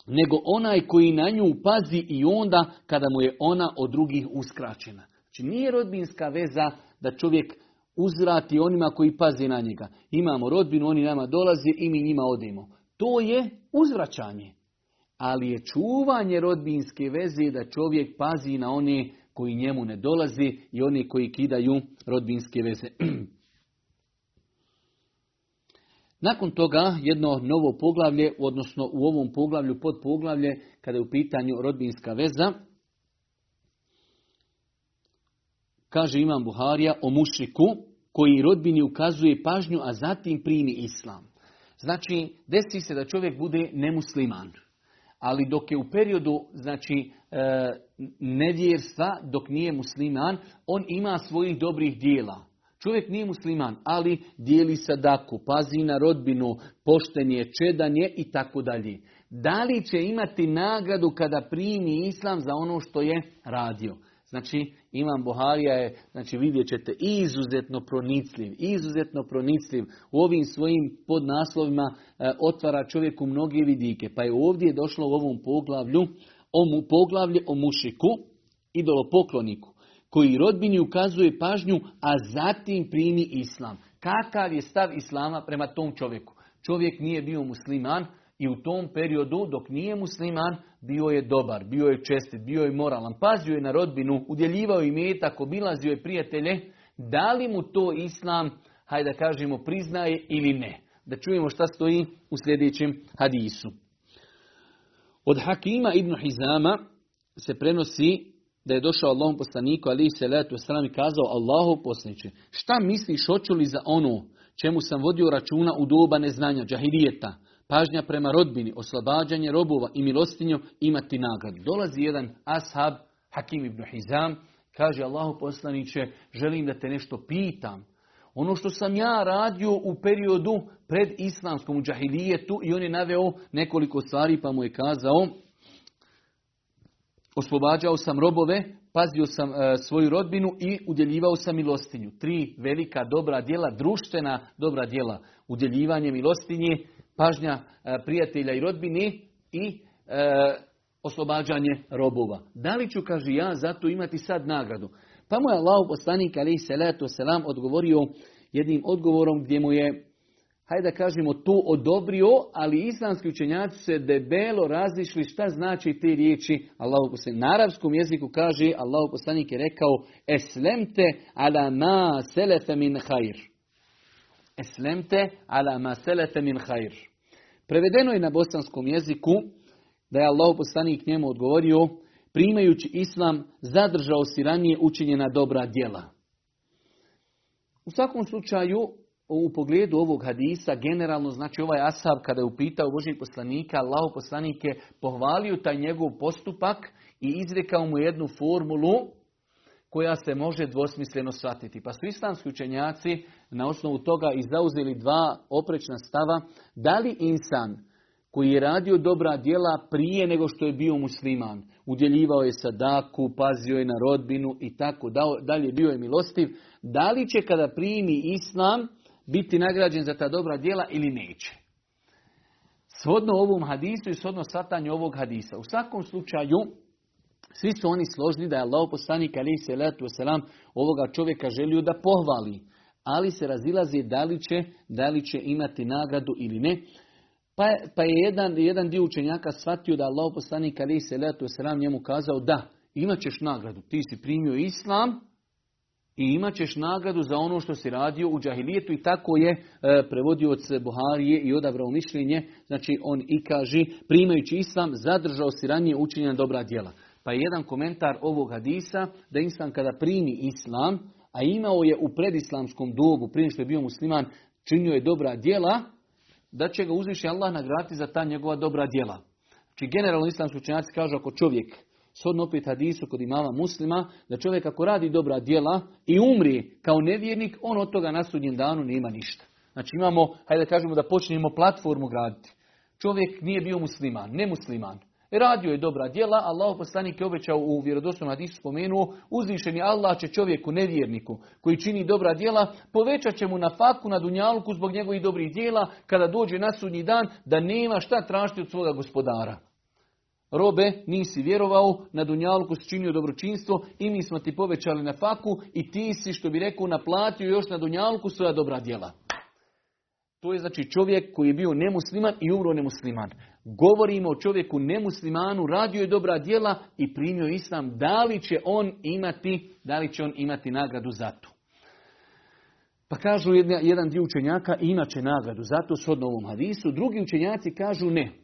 Nego onaj koji na nju pazi i onda kada mu je ona od drugih uskraćena. Znači nije rodbinska veza da čovjek uzvrati onima koji pazi na njega. Imamo rodbinu, oni nama dolaze i mi njima odemo. To je uzvraćanje. Ali je čuvanje rodbinske veze da čovjek pazi na one koji njemu ne dolazi i oni koji kidaju rodbinske veze. [clears throat] Nakon toga jedno novo poglavlje, odnosno u ovom poglavlju pod poglavlje, kada je u pitanju rodbinska veza, kaže Imam Buharija o mušiku koji rodbini ukazuje pažnju, a zatim primi islam. Znači, desi se da čovjek bude nemusliman. Ali dok je u periodu znači, e, nevjerstva, dok nije musliman, on ima svojih dobrih dijela. Čovjek nije musliman, ali dijeli sadaku, pazi na rodbinu, poštenje, čedanje i tako dalje. Da li će imati nagradu kada primi islam za ono što je radio? Znači, Imam Buharija je, znači vidjet ćete, izuzetno pronicljiv, izuzetno pronicljiv. U ovim svojim podnaslovima e, otvara čovjeku mnoge vidike. Pa je ovdje došlo u ovom poglavlju, o mu, poglavlje o mušiku, idolopokloniku koji rodbini ukazuje pažnju, a zatim primi islam. Kakav je stav islama prema tom čovjeku? Čovjek nije bio musliman i u tom periodu dok nije musliman bio je dobar, bio je čestit, bio je moralan, pazio je na rodbinu, udjeljivao je metak, obilazio je prijatelje. Da li mu to islam, hajde da kažemo, priznaje ili ne? Da čujemo šta stoji u sljedećem hadisu. Od Hakima ibn Hizama se prenosi da je došao Allahom poslaniku ali se letu sram i kazao Allahu poslaniče, šta misliš hoću li za ono čemu sam vodio računa u doba neznanja, džahirijeta, pažnja prema rodbini, oslobađanje robova i milostinju imati nagradu. Dolazi jedan ashab, Hakim ibn Hizam, kaže Allahu poslaniće, želim da te nešto pitam. Ono što sam ja radio u periodu pred islamskom džahilijetu i on je naveo nekoliko stvari pa mu je kazao oslobađao sam robove, pazio sam e, svoju rodbinu i udjeljivao sam milostinju. Tri velika dobra djela, društvena dobra djela. Udjeljivanje milostinje, pažnja e, prijatelja i rodbine i e, oslobađanje robova. Da li ću, kaže ja, zato imati sad nagradu? Pa mu je Allah poslanik ali salatu selam odgovorio jednim odgovorom gdje mu je hajde da kažemo to odobrio, ali islamski učenjaci se debelo različili šta znači te riječi Allahu poslanik. Na arapskom jeziku kaže Allahu poslanik je rekao eslemte ala ma selefe min khair. Eslemte ala ma selefe min khair. Prevedeno je na bosanskom jeziku da je Allah poslanik njemu odgovorio primajući islam zadržao si ranije učinjena dobra djela. U svakom slučaju, u pogledu ovog hadisa, generalno, znači ovaj ashab kada je upitao Božih poslanika, Allah poslanik pohvalio taj njegov postupak i izrekao mu jednu formulu koja se može dvosmisleno shvatiti. Pa su islamski učenjaci na osnovu toga i zauzeli dva oprečna stava. Da li insan koji je radio dobra djela prije nego što je bio musliman, udjeljivao je sadaku, pazio je na rodbinu i tako dalje, bio je milostiv, da li će kada primi islam biti nagrađen za ta dobra djela ili neće? Svodno ovom hadisu i svodno satanju ovog hadisa. U svakom slučaju, svi su oni složni da je Allah poslanik ali se letu selam ovoga čovjeka želio da pohvali, ali se razilazi da li će, da li će imati nagradu ili ne. Pa, pa je jedan, jedan dio učenjaka shvatio da Allah poslanik ali se letu selam njemu kazao da, imat ćeš nagradu. Ti si primio islam i imat ćeš nagradu za ono što si radio u džahilijetu i tako je e, prevodio od Buharije i odabrao mišljenje. Znači on i kaže primajući islam zadržao si ranije učinjena dobra djela. Pa je jedan komentar ovog hadisa da insan kada primi islam, a imao je u predislamskom dobu, prije što je bio musliman, činio je dobra djela, da će ga uzviši Allah nagraditi za ta njegova dobra djela. Znači generalno islamski učenjaci kažu ako čovjek, shodno opet hadisu kod imama muslima, da čovjek ako radi dobra djela i umri kao nevjernik, on od toga na sudnjem danu nema ništa. Znači imamo, hajde da kažemo da počnemo platformu graditi. Čovjek nije bio musliman, nemusliman. Radio je dobra djela, Allah poslanik je obećao u vjerodostojnom hadisu spomenuo, uzvišeni Allah će čovjeku nevjerniku koji čini dobra djela, povećat će mu na faku, na dunjalku zbog njegovih dobrih djela, kada dođe na sudnji dan, da nema šta tražiti od svoga gospodara. Robe, nisi vjerovao, na dunjalku si činio dobročinstvo i mi smo ti povećali na faku i ti si, što bi rekao, naplatio još na dunjalku svoja dobra djela. To je znači čovjek koji je bio nemusliman i umro nemusliman. Govorimo o čovjeku nemuslimanu, radio je dobra djela i primio islam. Da li će on imati, da li će on imati nagradu za to? Pa kažu jedan dio učenjaka imat će nagradu za to shodno ovom hadisu. Drugi učenjaci kažu ne.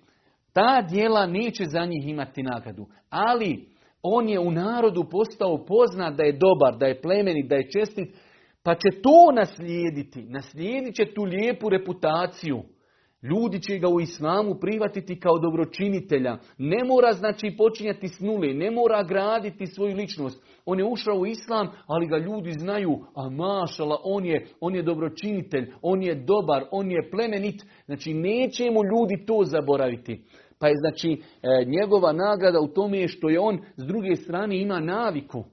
Ta djela neće za njih imati nagradu. Ali on je u narodu postao poznat da je dobar, da je plemenit, da je čestit, pa će to naslijediti. Naslijedit će tu lijepu reputaciju. Ljudi će ga u islamu privatiti kao dobročinitelja. Ne mora znači počinjati s nule, ne mora graditi svoju ličnost. On je ušao u islam, ali ga ljudi znaju, a mašala, on je, on je dobročinitelj, on je dobar, on je plemenit. Znači neće mu ljudi to zaboraviti. Pa je znači e, njegova nagrada u tome je što je on s druge strane ima naviku.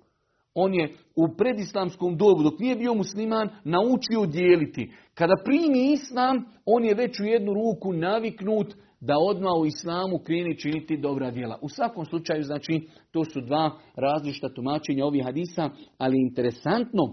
On je u predislamskom dobu, dok nije bio musliman, naučio dijeliti. Kada primi islam, on je već u jednu ruku naviknut da odmah u islamu kreni činiti dobra djela. U svakom slučaju, znači, to su dva različita tumačenja ovih hadisa, ali interesantno,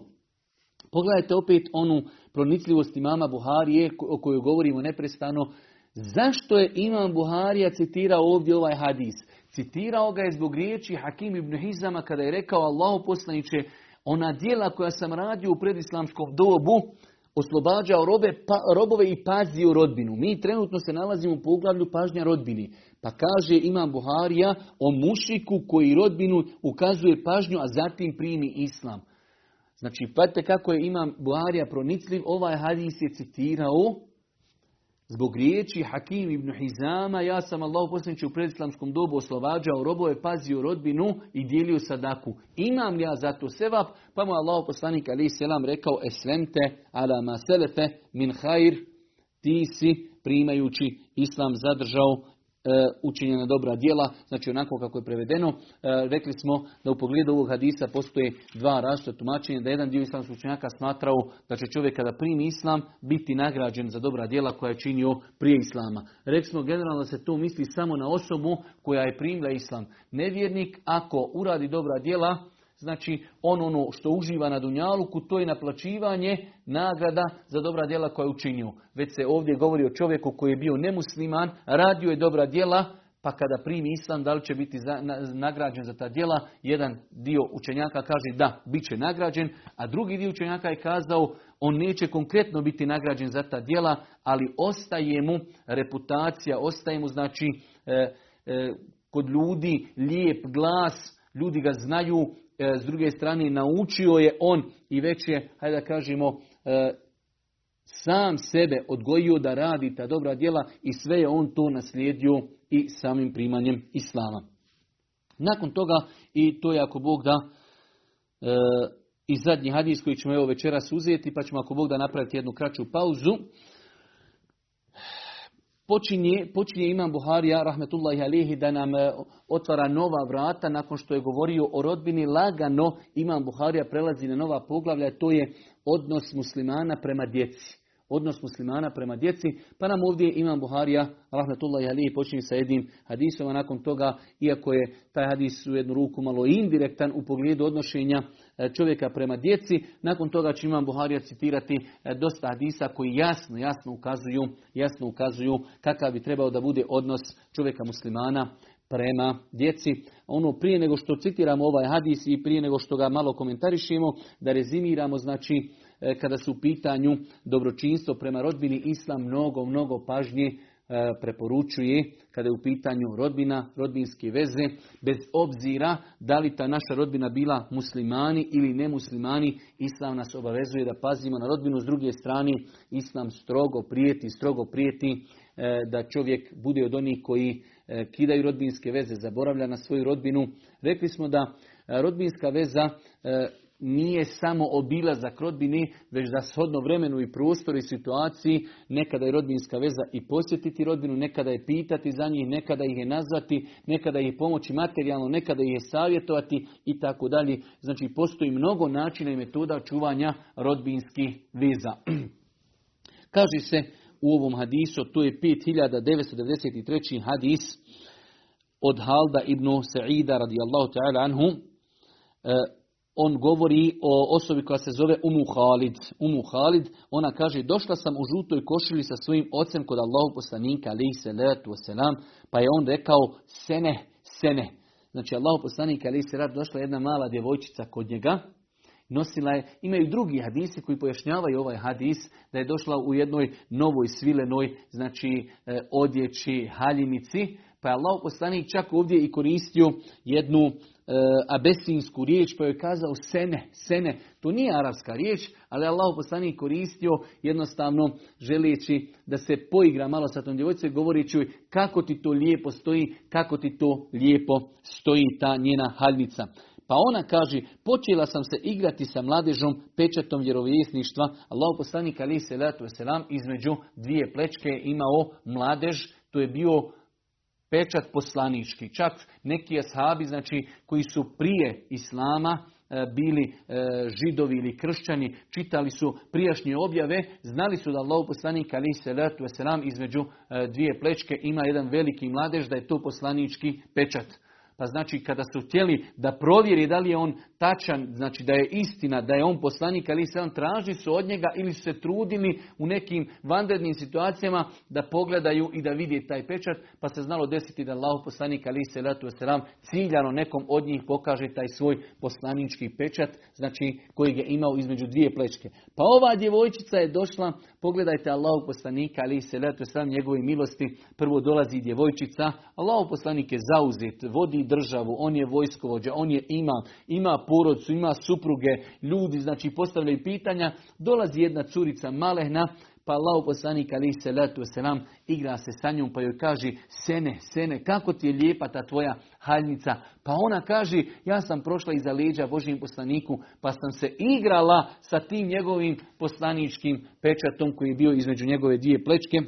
pogledajte opet onu pronicljivost imama Buharije o kojoj govorimo neprestano, zašto je imam Buharija citirao ovdje ovaj hadis? Citirao ga je zbog riječi Hakim ibn Hizama kada je rekao Allahu poslaniće ona dijela koja sam radio u predislamskom dobu, oslobađao robe, pa, robove i pazio rodbinu. Mi trenutno se nalazimo u poglavlju pažnja rodbini. Pa kaže Imam Buharija o mušiku koji rodbinu ukazuje pažnju, a zatim primi islam. Znači, pazite kako je Imam Buharija pronicljiv, ovaj hadis je citirao Zbog riječi Hakim ibn Hizama, ja sam Allah posljedniče u predislamskom dobu oslobađao robove, pazio rodbinu i dijelio sadaku. Imam ja za to sevap? Pa mu Allah poslanik ali selam rekao, eslemte ala ma selefe min hajr, ti si primajući islam zadržao učinjena dobra djela, znači onako kako je prevedeno. E, rekli smo da u pogledu ovog hadisa postoje dva različita tumačenja, da jedan dio islamskog učenjaka smatrao da će čovjek kada primi islam biti nagrađen za dobra djela koja je činio prije islama. Rekli smo generalno da se to misli samo na osobu koja je primila islam. Nevjernik ako uradi dobra djela, Znači, on ono što uživa na Dunjaluku, to je naplaćivanje nagrada za dobra djela koja je učinio. Već se ovdje govori o čovjeku koji je bio nemusliman, radio je dobra djela, pa kada primi islam, da li će biti nagrađen za ta djela? Jedan dio učenjaka kaže da, bit će nagrađen, a drugi dio učenjaka je kazao, on neće konkretno biti nagrađen za ta djela, ali ostaje mu reputacija, ostaje mu znači e, e, kod ljudi lijep glas, ljudi ga znaju, s druge strane naučio je on i već je, hajde da kažemo, e, sam sebe odgojio da radi ta dobra djela i sve je on to naslijedio i samim primanjem Islama. Nakon toga, i to je ako Bog da, e, i zadnji hadis koji ćemo evo večeras uzeti, pa ćemo ako Bog da napraviti jednu kraću pauzu počinje, počinje Imam Buharija, rahmetullahi alihi, da nam e, otvara nova vrata nakon što je govorio o rodbini. Lagano Imam Buharija prelazi na nova poglavlja, to je odnos muslimana prema djeci odnos muslimana prema djeci, pa nam ovdje Imam Buharija, rahmetullahi alihi, počinje sa jednim hadisom, a nakon toga, iako je taj hadis u jednu ruku malo indirektan u pogledu odnošenja e, čovjeka prema djeci, nakon toga će Imam Buharija citirati e, dosta hadisa koji jasno, jasno ukazuju, jasno ukazuju kakav bi trebao da bude odnos čovjeka muslimana prema djeci. Ono prije nego što citiramo ovaj hadis i prije nego što ga malo komentarišemo, da rezimiramo znači kada su u pitanju dobročinstvo prema rodbini, Islam mnogo, mnogo pažnje e, preporučuje kada je u pitanju rodbina, rodbinske veze, bez obzira da li ta naša rodbina bila muslimani ili nemuslimani, Islam nas obavezuje da pazimo na rodbinu. S druge strane, Islam strogo prijeti, strogo prijeti e, da čovjek bude od onih koji kidaju rodbinske veze, zaboravlja na svoju rodbinu. Rekli smo da rodbinska veza nije samo obilazak rodbine, već da shodno vremenu i prostoru i situaciji nekada je rodbinska veza i posjetiti rodbinu, nekada je pitati za njih, nekada ih je nazvati, nekada ih pomoći materijalno, nekada ih je savjetovati i tako dalje. Znači postoji mnogo načina i metoda čuvanja rodbinskih veza. [clears throat] Kaže se u ovom hadisu, to je 5993. hadis od Halda ibn Sa'ida radijallahu ta'ala anhu, e, on govori o osobi koja se zove Umu Halid. Umu Halid, ona kaže, došla sam u žutoj košili sa svojim ocem kod Allahu poslanika, alaihi salatu wasalam, pa je on rekao, sene, sene. Znači, Allahu poslanika, alaihi salatu, došla jedna mala djevojčica kod njega, nosila je, imaju drugi hadisi koji pojašnjavaju ovaj hadis, da je došla u jednoj novoj svilenoj, znači, e, odjeći, haljinici, pa je Allah poslanik čak ovdje i koristio jednu E, abesinsku riječ pa je kazao sene, sene. To nije arapska riječ, ali Allah poslanik koristio jednostavno želeći da se poigra malo sa tom djevojicom govoreći kako ti to lijepo stoji, kako ti to lijepo stoji ta njena haljnica. Pa ona kaže, počela sam se igrati sa mladežom pečatom vjerovjesništva. Allah poslanik ali se selam između dvije plečke imao mladež, to je bio pečat poslanički. Čak neki ashabi, znači, koji su prije Islama e, bili e, židovi ili kršćani, čitali su prijašnje objave, znali su da Allah poslanik ali se letu između e, dvije plečke ima jedan veliki mladež, da je to poslanički pečat. Pa znači kada su htjeli da provjeri da li je on tačan, znači da je istina, da je on poslanik, ali se on traži su od njega ili su se trudili u nekim vanrednim situacijama da pogledaju i da vidi taj pečat, pa se znalo desiti da Allah poslanik ali se letu selam ciljano nekom od njih pokaže taj svoj poslanički pečat, znači koji je imao između dvije plečke. Pa ova djevojčica je došla, pogledajte Allah poslanika ali se letu selam njegove milosti, prvo dolazi djevojčica, Allah poslanik je zauzet, vodi državu, on je vojskovođa, on je ima, ima porodcu, ima supruge, ljudi, znači postavljaju pitanja, dolazi jedna curica malehna, pa Allah poslanik ali se letu selam igra se sa njom pa joj kaže sene, sene, kako ti je lijepa ta tvoja haljnica. Pa ona kaže ja sam prošla iza leđa Božjem poslaniku pa sam se igrala sa tim njegovim poslaničkim pečatom koji je bio između njegove dvije plečke.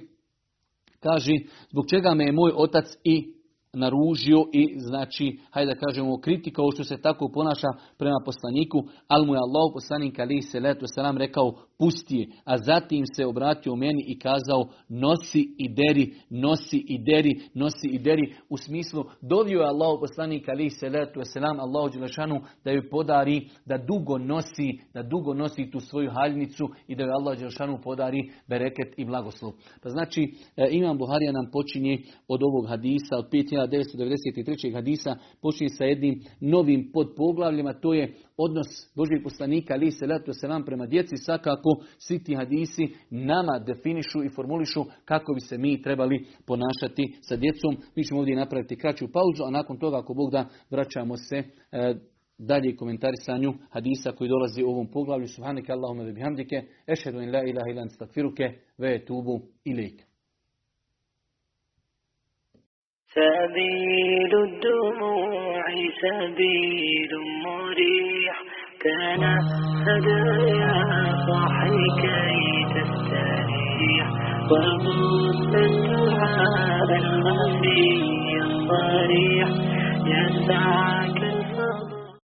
Kaže zbog čega me je moj otac i naružio i znači, hajde da kažemo, kritikao što se tako ponaša prema poslaniku, ali mu je Allah poslanik ali se leto selam rekao pusti je, a zatim se obratio meni i kazao nosi i deri, nosi i deri, nosi i deri, u smislu dovio je Allah poslanik ali se leto selam Allahu Đelešanu da joj podari da dugo nosi, da dugo nosi tu svoju haljnicu i da joj Allah Đelešanu podari bereket i blagoslov. Pa znači, e, Imam Buharija nam počinje od ovog hadisa, od 5993. hadisa, počinje sa jednim novim podpoglavljima, to je odnos Božih poslanika, ali se leto se nam prema djeci, svakako svi ti hadisi nama definišu i formulišu kako bi se mi trebali ponašati sa djecom. Mi ćemo ovdje napraviti kraću pauzu, a nakon toga, ako Bog da, vraćamo se e, dalje komentarisanju hadisa koji dolazi u ovom poglavlju. Subhanike Allahumma bihamdike, ešhedu in la ilaha ilan stakfiruke, ve etubu ilik. سبيل الدموع سبيل مريح كان هدايا صاحي كي تستريح. وغص الدعاء الخفي الصريح. يسعك